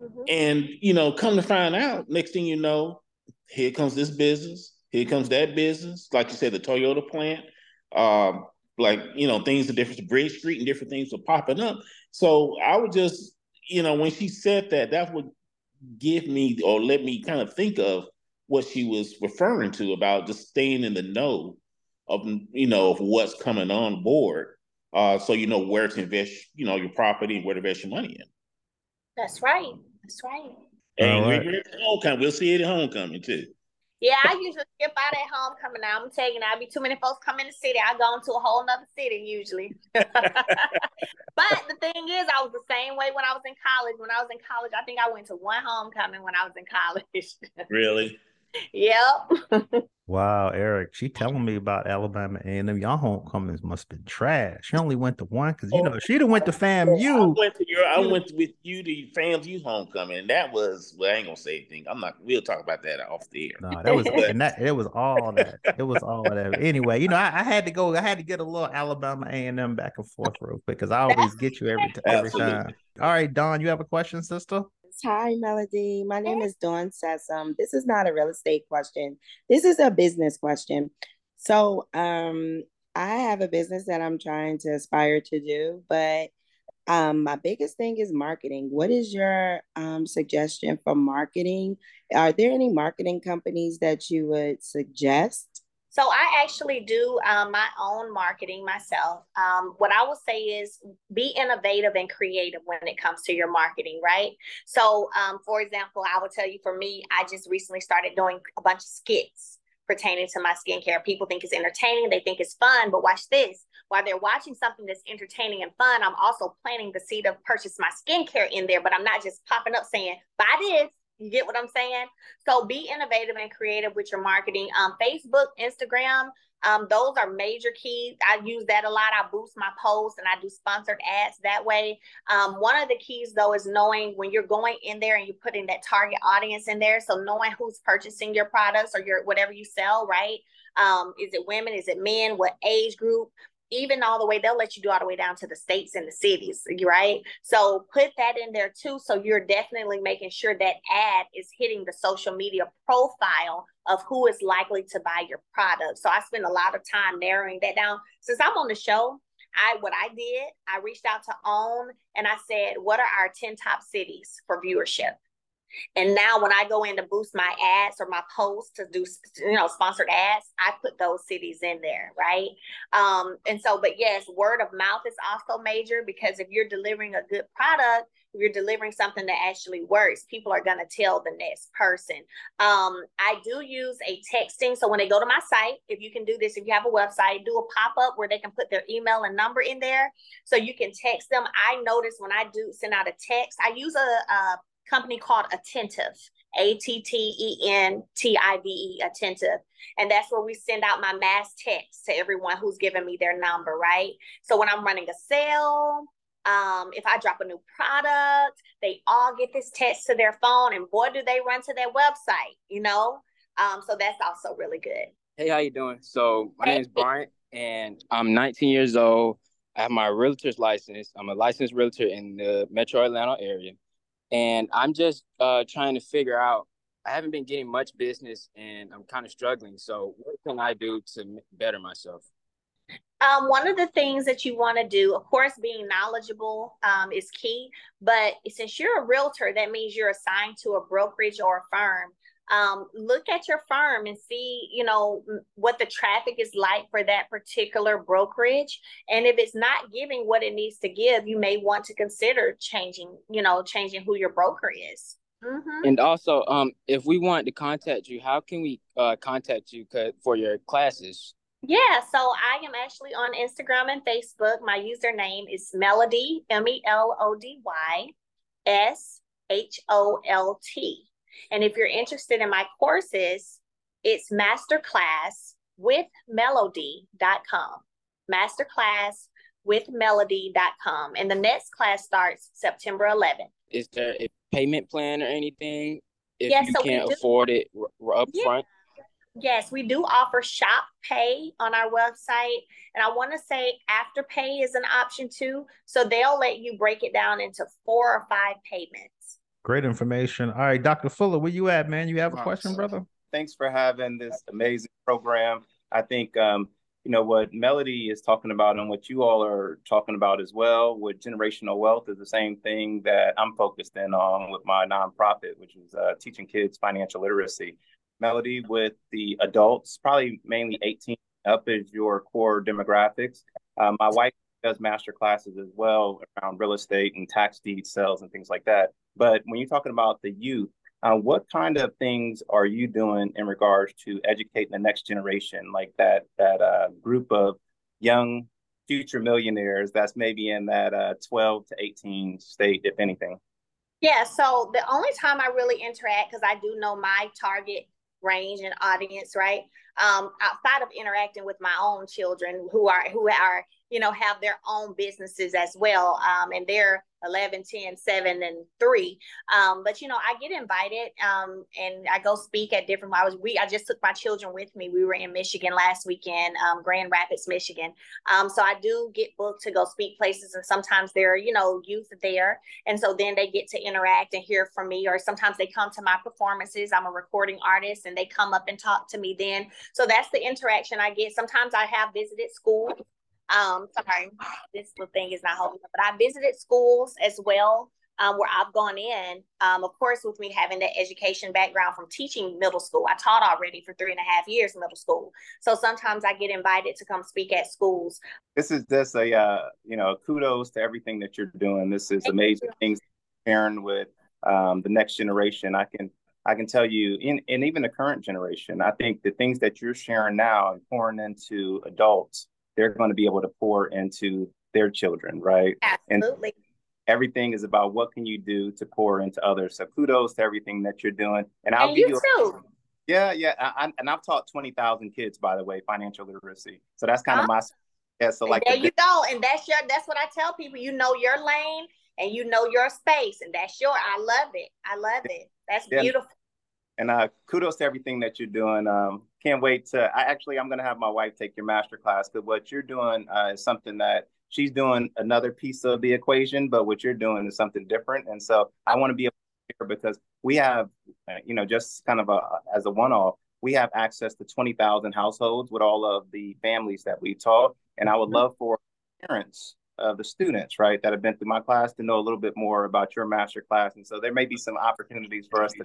Mhm. And you know, come to find out, next thing you know, here comes this business, here comes that business. Like you said, the Toyota plant, um, like you know, things are different. Bridge Street and different things were popping up. So I would just, you know, when she said that, that would give me or let me kind of think of what she was referring to about just staying in the know of you know of what's coming on board. Uh, so you know where to invest, you know, your property and where to invest your money in. That's right. That's right. And All right. we're- we're at homecoming. We'll see it at homecoming too. Yeah, I usually skip out at homecoming now. I'm taking I'll be too many folks come in the city. I go into a whole nother city usually. but the thing is, I was the same way when I was in college. When I was in college, I think I went to one homecoming when I was in college. Really? Yep. Wow, Eric, she telling me about Alabama A and M. Y'all homecomings must have been trash. She only went to one because you know she done went to oh, I FAMU. went to your I went with you to FAMU homecoming, and that was well, I ain't gonna say anything. I'm not we'll talk about that off the air. No, that was and that it was all that. It was all that. Anyway, you know, I, I had to go. I had to get a little Alabama A and M back and forth real quick because I always get you every t- every Absolutely. time. All right, Dawn, you have a question, sister? Hi, Melody. My name is Dawn Sessom. This is not a real estate question. This is a business question. So, um, I have a business that I'm trying to aspire to do, but um, my biggest thing is marketing. What is your um, suggestion for marketing? Are there any marketing companies that you would suggest? So I actually do um, my own marketing myself. Um, what I will say is be innovative and creative when it comes to your marketing, right? So, um, for example, I will tell you for me, I just recently started doing a bunch of skits pertaining to my skincare. People think it's entertaining, they think it's fun, but watch this. While they're watching something that's entertaining and fun, I'm also planting the seed of purchase my skincare in there, but I'm not just popping up saying, buy this. You get what I'm saying? So be innovative and creative with your marketing. Um, Facebook, Instagram, um, those are major keys. I use that a lot. I boost my posts and I do sponsored ads that way. Um, one of the keys though is knowing when you're going in there and you're putting that target audience in there. So knowing who's purchasing your products or your whatever you sell, right? Um, is it women? Is it men? What age group? Even all the way, they'll let you do all the way down to the states and the cities, right? So put that in there too. So you're definitely making sure that ad is hitting the social media profile of who is likely to buy your product. So I spend a lot of time narrowing that down. Since I'm on the show, I what I did, I reached out to OWN and I said, what are our 10 top cities for viewership? And now when I go in to boost my ads or my posts to do you know sponsored ads, I put those cities in there, right? Um, and so, but yes, word of mouth is also major because if you're delivering a good product, if you're delivering something that actually works, people are gonna tell the next person. Um, I do use a texting. So when they go to my site, if you can do this, if you have a website, do a pop-up where they can put their email and number in there. So you can text them. I notice when I do send out a text, I use a, a company called Attentive, A T T E N T I V E, Attentive. And that's where we send out my mass text to everyone who's giving me their number, right? So when I'm running a sale, um, if I drop a new product, they all get this text to their phone, and boy, do they run to their website, you know? Um, so that's also really good. Hey, how you doing? So my Hey. name is Bryant, and I'm 19 years old. I have my realtor's license. I'm a licensed realtor in the Metro Atlanta area. And I'm just uh trying to figure out. I haven't been getting much business, and I'm kind of struggling. So, what can I do to better myself? Um, one of the things that you want to do, of course, being knowledgeable um, is key. But since you're a realtor, that means you're assigned to a brokerage or a firm. Um, look at your firm and see, you know, what the traffic is like for that particular brokerage. And if it's not giving what it needs to give, you may want to consider changing, you know, changing who your broker is. Mhm. And also, um, if we want to contact you, how can we uh contact you for your classes? Yeah, so I am actually on Instagram and Facebook. My username is Melody, M E L O D Y S H O L T. And if you're interested in my courses, it's masterclass with melody.com. Masterclass with melody.com. And the next class starts September 11th. Is there a payment plan or anything? If Yes, you so we can't do. afford it r- up Yeah. front. Yes, we do offer shop pay on our website. And I want to say Afterpay is an option too. So they'll let you break it down into four or five payments. Great information. All right, Dr. Fuller, where you at, man? You have a Wow. question, brother? thanks for having this amazing program. I think um, you know what Melody is talking about and what you all are talking about as well with generational wealth is the same thing that I'm focused in on with my nonprofit, which is uh, teaching kids financial literacy. Melody with the adults, probably mainly 18 up is your core demographics. Uh, my wife does master classes as well around real estate and tax deed sales and things like that. But when you're talking about the youth, uh, what kind of things are you doing in regards to educating the next generation, like that that uh, group of young future millionaires that's maybe in that uh, 12 to 18 state, if anything? Yeah, so the only time I really interact, because I do know my target range and audience, right? Um, outside of interacting with my own children who are who are, you know, have their own businesses as well. Um, and they're 11, 10, 7, and 3. Um, but you know, I get invited um and I go speak at different I was we I just took my children with me. We were in Michigan last weekend, um, Grand Rapids, Michigan. Um, so I do get booked to go speak places, and sometimes there are, you know, youth there. And so then they get to interact and hear from me, or sometimes they come to my performances. I'm a recording artist and they come up and talk to me then. So that's the interaction I get. Sometimes I have visited schools. Um, sorry, this little thing is not holding up, but I visited schools as well. Um, where I've gone in, um, of course, with me having that education background from teaching middle school, I taught already for three and a half years in middle school. So sometimes I get invited to come speak at schools. This is just a uh, you know kudos to everything that you're doing. This is Thank amazing you. things sharing with um, the next generation. I can I can tell you, in and even the current generation, I think the things that you're sharing now and pouring into adults, they're going to be able to pour into their children, right? And Absolutely. everything is about what can you do to pour into others. So kudos to everything that you're doing. And I'll And give you you. A, too. yeah, yeah, I, I, and I've taught twenty thousand kids, by the way, financial literacy. So that's kind of ah. my. Yeah, so like there the- you go. And that's your that's what I tell people. You know your lane and you know your space. And that's your I love it. I love it. That's Yeah. beautiful. And uh, kudos to everything that you're doing. Um, can't wait to. I actually, I'm going to have my wife take your master class because what you're doing uh, is something that she's doing another piece of the equation, but what you're doing is something different. And so I want to be able to because we have, uh, you know, just kind of a as a one-off, we have access to 20,000 households with all of the families that we taught, and I would love for parents of the students, right, that have been through my class to know a little bit more about your master class. And so there may be some opportunities for us to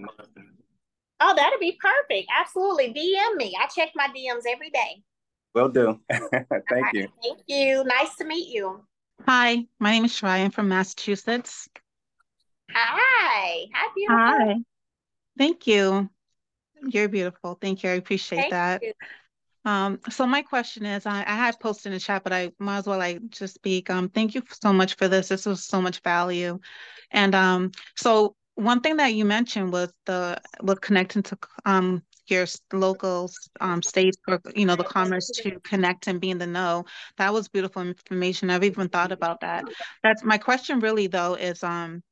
Oh, that'd be perfect. Absolutely. DM me. I check my DMs every day. Will do. Thank All right. you. Thank you. Nice to meet you. Hi, my name is Shreya. I'm from Massachusetts. Hi. Hi, beautiful. Hi. Thank you. You're beautiful. Thank you. I appreciate Thank that. you. Um, so my question is, I, I had posted in the chat, but I might as well like just speak. Um, thank you so much for this. This was so much value. And um, so one thing that you mentioned was the was connecting to um your local um states or you know the commerce to connect and be in the know. That was beautiful information. I've even thought about that. That's my question really though is um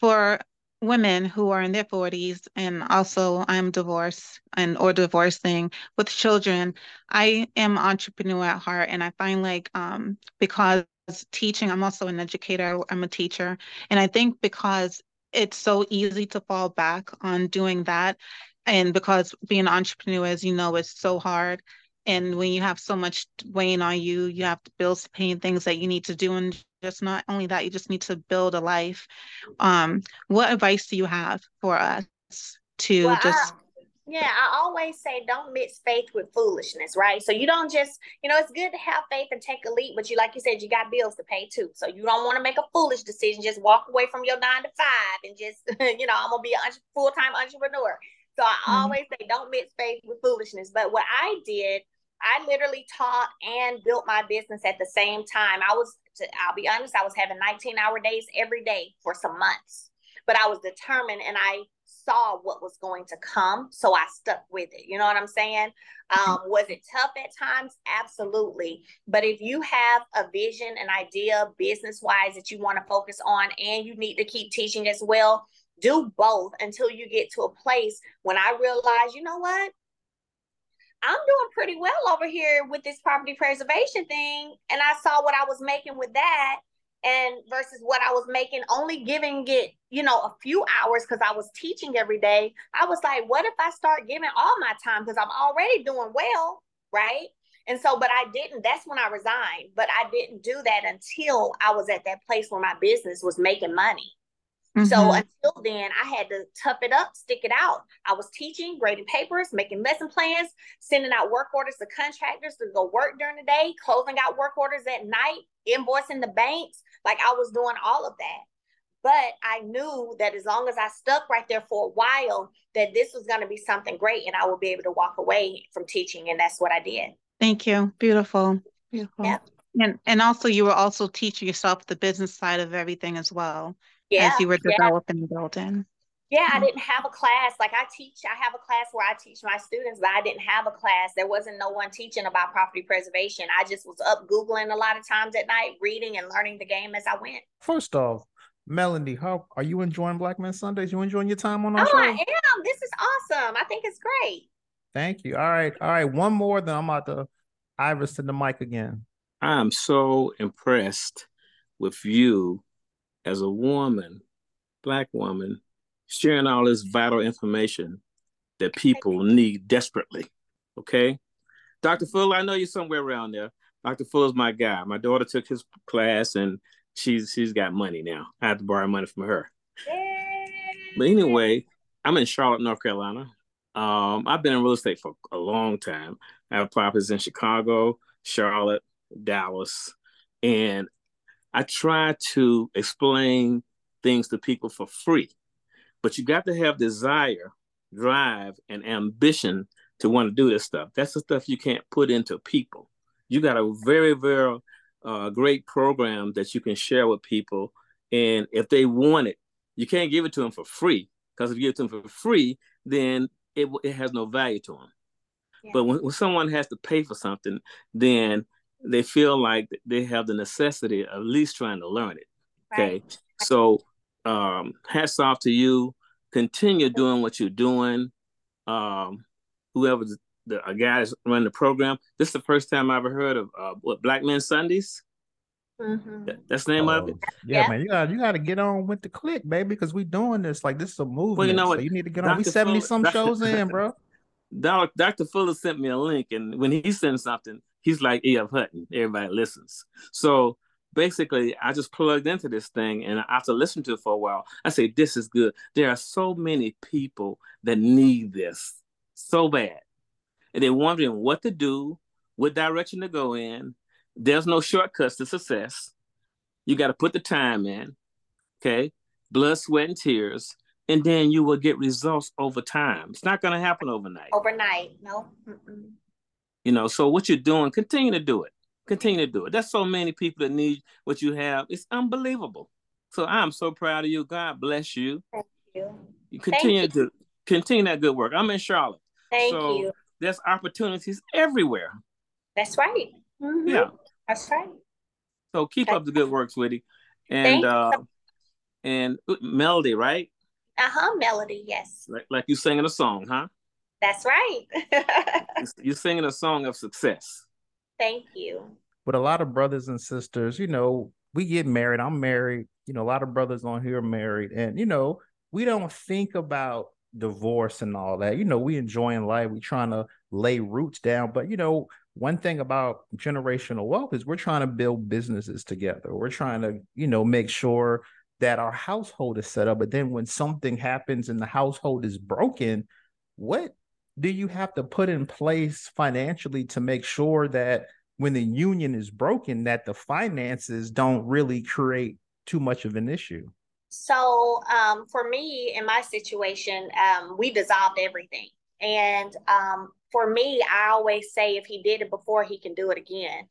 for women who are in their 40s and also I'm divorced and or divorcing with children, I am entrepreneur at heart and I find like um because teaching, I'm also an educator, I'm a teacher, and I think because it's so easy to fall back on doing that. And because being an entrepreneur, as you know, is so hard. And when you have so much weighing on you, you have bills to pay and things that you need to do. And just not only that, you just need to build a life. Um, what advice do you have for us to just yeah, I always say don't mix faith with foolishness, right? So you don't just, you know, it's good to have faith and take a leap, but you, like you said, you got bills to pay too. So you don't want to make a foolish decision. Just walk away from your nine to five and just, you know, I'm gonna be a full time entrepreneur. So I Mhm. always say don't mix faith with foolishness. But what I did, I literally taught and built my business at the same time. I was, I'll be honest, I was having 19 hour days every day for some months, but I was determined and I saw what was going to come. So I stuck with it. You know what I'm saying? Um, was it tough at times? Absolutely. But if you have a vision, an idea, business wise, that you want to focus on, and you need to keep teaching as well, do both until you get to a place when I realize, you know what? I'm doing pretty well over here with this property preservation thing. And I saw what I was making with that and versus what I was making, only giving it, you know, a few hours because I was teaching every day. I was like, what if I start giving all my time because I'm already doing well, right? And so, but I didn't. That's when I resigned. But I didn't do that until I was at that place where my business was making money. So Mhm. until then, I had to tough it up, stick it out. I was teaching, grading papers, making lesson plans, sending out work orders to contractors to go work during the day, closing out work orders at night, invoicing the banks. Like I was doing all of that. But I knew that as long as I stuck right there for a while, that this was going to be something great and I would be able to walk away from teaching. And that's what I did. Thank you. Beautiful. Beautiful. Yeah. And and also you were also teaching yourself the business side of everything as well Yeah. as you were yeah. developing and building. Yeah, I Mhm. didn't have a class. Like I teach, I have a class where I teach my students, but I didn't have a class. There wasn't no one teaching about property preservation. I just was up Googling a lot of times at night, reading and learning the game as I went. First off, Melanie, how are you enjoying Black Men Sundays? You enjoying your time on our Oh, show? I am. This is awesome. I think it's great. Thank you. All right, all right. One more, then I'm about to Iris to the mic again. I'm so impressed with you as a woman, black woman, sharing all this vital information that people need desperately. Okay. Dr. Fuller, I know you're somewhere around there. Dr. Fuller's my guy. My daughter took his class and she's she's got money now. I have to borrow money from her. But anyway, I'm in Charlotte, North Carolina. Um, I've been in real estate for a long time. I have properties in Chicago, Charlotte, Dallas, and I try to explain things to people for free. But you got to have desire, drive, and ambition to want to do this stuff. That's the stuff you can't put into people. You got a very, very uh, great program that you can share with people. And if they want it, you can't give it to them for free because if you give it to them for free, then it, it has no value to them. Yeah. But when, when someone has to pay for something, then they feel like they have the necessity of at least trying to learn it. Okay. Right. So um, hats off to you. Continue doing what you're doing. Um, whoever the, the a guy is running the program. This is the first time I ever heard of uh, what Black Men Sundays. Mhm. That's the name of it. Oh, yeah, Yeah. man, you got you got to get on with the click, baby, because we doing this like this is a movie. Well, you know so what? you need to get on. We Dr. seventy Fuller- some Dr. shows in, bro. Dr. Fuller sent me a link, and when he sends something, he's like E.F. Hutton. Everybody listens. So basically, I just plugged into this thing, and after listening to it for a while, I say, This is good. There are so many people that need this so bad. And they're wondering what to do, what direction to go in. There's no shortcuts to success. You got to put the time in, okay? Blood, sweat, and tears. And then you will get results over time. It's not going to happen overnight. Overnight. No. Mm-mm. You know, so what you're doing, continue to do it. Continue to do it. There's so many people that need what you have. It's unbelievable. So I'm so proud of you. God bless you. Thank you. You continue you. to continue that good work. I'm in Charlotte. Thank so you. there's opportunities everywhere. That's right. Mhm. Yeah. That's right. So keep Okay. up the good work, sweetie. Thank And uh and melody, right? Uh-huh, Melody. Yes. Like like you singing a song, huh? That's right. You're singing a song of success. Thank you. With a lot of brothers and sisters, you know, we get married. I'm married. you know, a lot of brothers on here are married, and you know, we don't think about divorce and all that. You know, we enjoying life, we trying to lay roots down, but you know, one thing about generational wealth is we're trying to build businesses together. We're trying to, you know, make sure that our household is set up. But then when something happens and the household is broken, what do you have to put in place financially to make sure that when the union is broken that the finances don't really create too much of an issue So um, for me, in my situation, um, we dissolved everything. And um, for me, I always say if he did it before, he can do it again.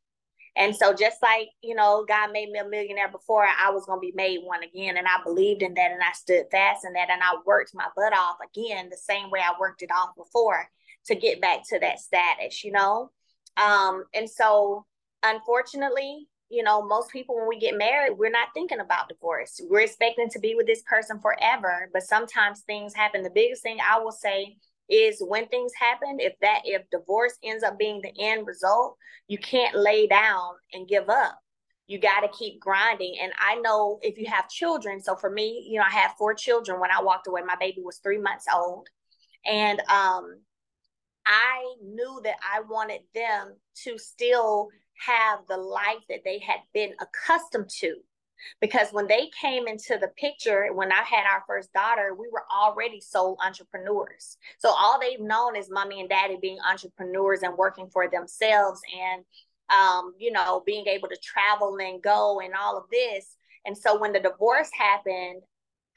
And so just like, you know, God made me a millionaire before, I was going to be made one again. And I believed in that and I stood fast in that and I worked my butt off again the same way I worked it off before to get back to that status, you know? Um, and so unfortunately, you know, most people when we get married, we're not thinking about divorce. We're expecting to be with this person forever, but sometimes things happen. The biggest thing I will say is when things happen, if that if divorce ends up being the end result, you can't lay down and give up. You got to keep grinding. And I know if you have children, so for me, you know, I have four children. When I walked away, my baby was three months old. And um I knew that I wanted them to still have the life that they had been accustomed to. Because when they came into the picture, when I had our first daughter, we were already sole entrepreneurs. So all they've known is mommy and daddy being entrepreneurs and working for themselves and, um, you know, being able to travel and go and all of this. And so when the divorce happened,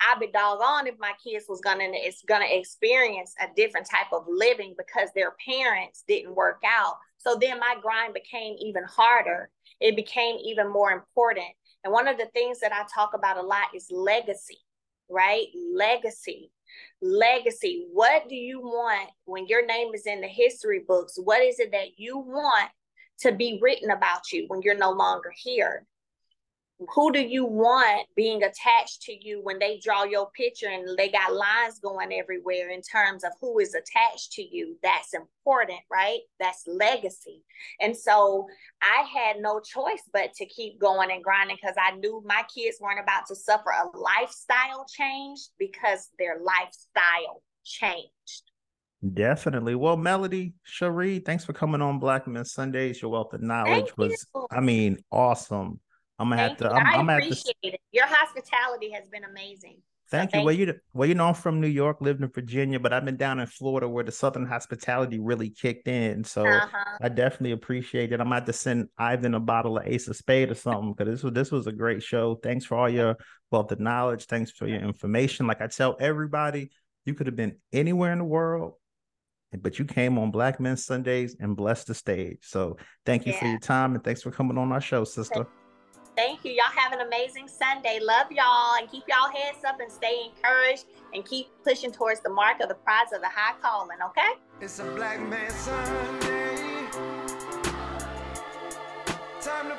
I'd be doggone if my kids was gonna it's gonna experience a different type of living because their parents didn't work out. So then my grind became even harder. It became even more important. And one of the things that I talk about a lot is legacy, right? Legacy. Legacy. What do you want when your name is in the history books? What is it that you want to be written about you when you're no longer here? Who do you want being attached to you when they draw your picture and they got lines going everywhere in terms of who is attached to you that's important right that's legacy and so i had no choice but to keep going and grinding because i knew my kids weren't about to suffer a lifestyle change because their lifestyle changed Definitely. Well, Melody, Shari, thanks for coming on Black Men Sundays. Your wealth of knowledge Thank was, you. I mean, awesome. I'm gonna have to. I'm, I I'm have to. appreciate it. Your hospitality has been amazing. Thank you. Well, you well, you know, I'm from New York, lived in Virginia, but I've been down in Florida where the Southern hospitality really kicked in. So Uh-huh. I definitely appreciate it. I'm about to send Ivan a bottle of Ace of Spade or something because this was this was a great show. Thanks for all your wealth of knowledge. Thanks for your information. Like I tell everybody, you could have been anywhere in the world, but you came on Black Men Sundays and blessed the stage. So thank you for your time and thanks for coming on our show, sister. Thank you. Y'all have an amazing Sunday. Love y'all and keep y'all heads up and stay encouraged and keep pushing towards the mark of the prize of the high calling, okay? It's a black man Sunday. Time to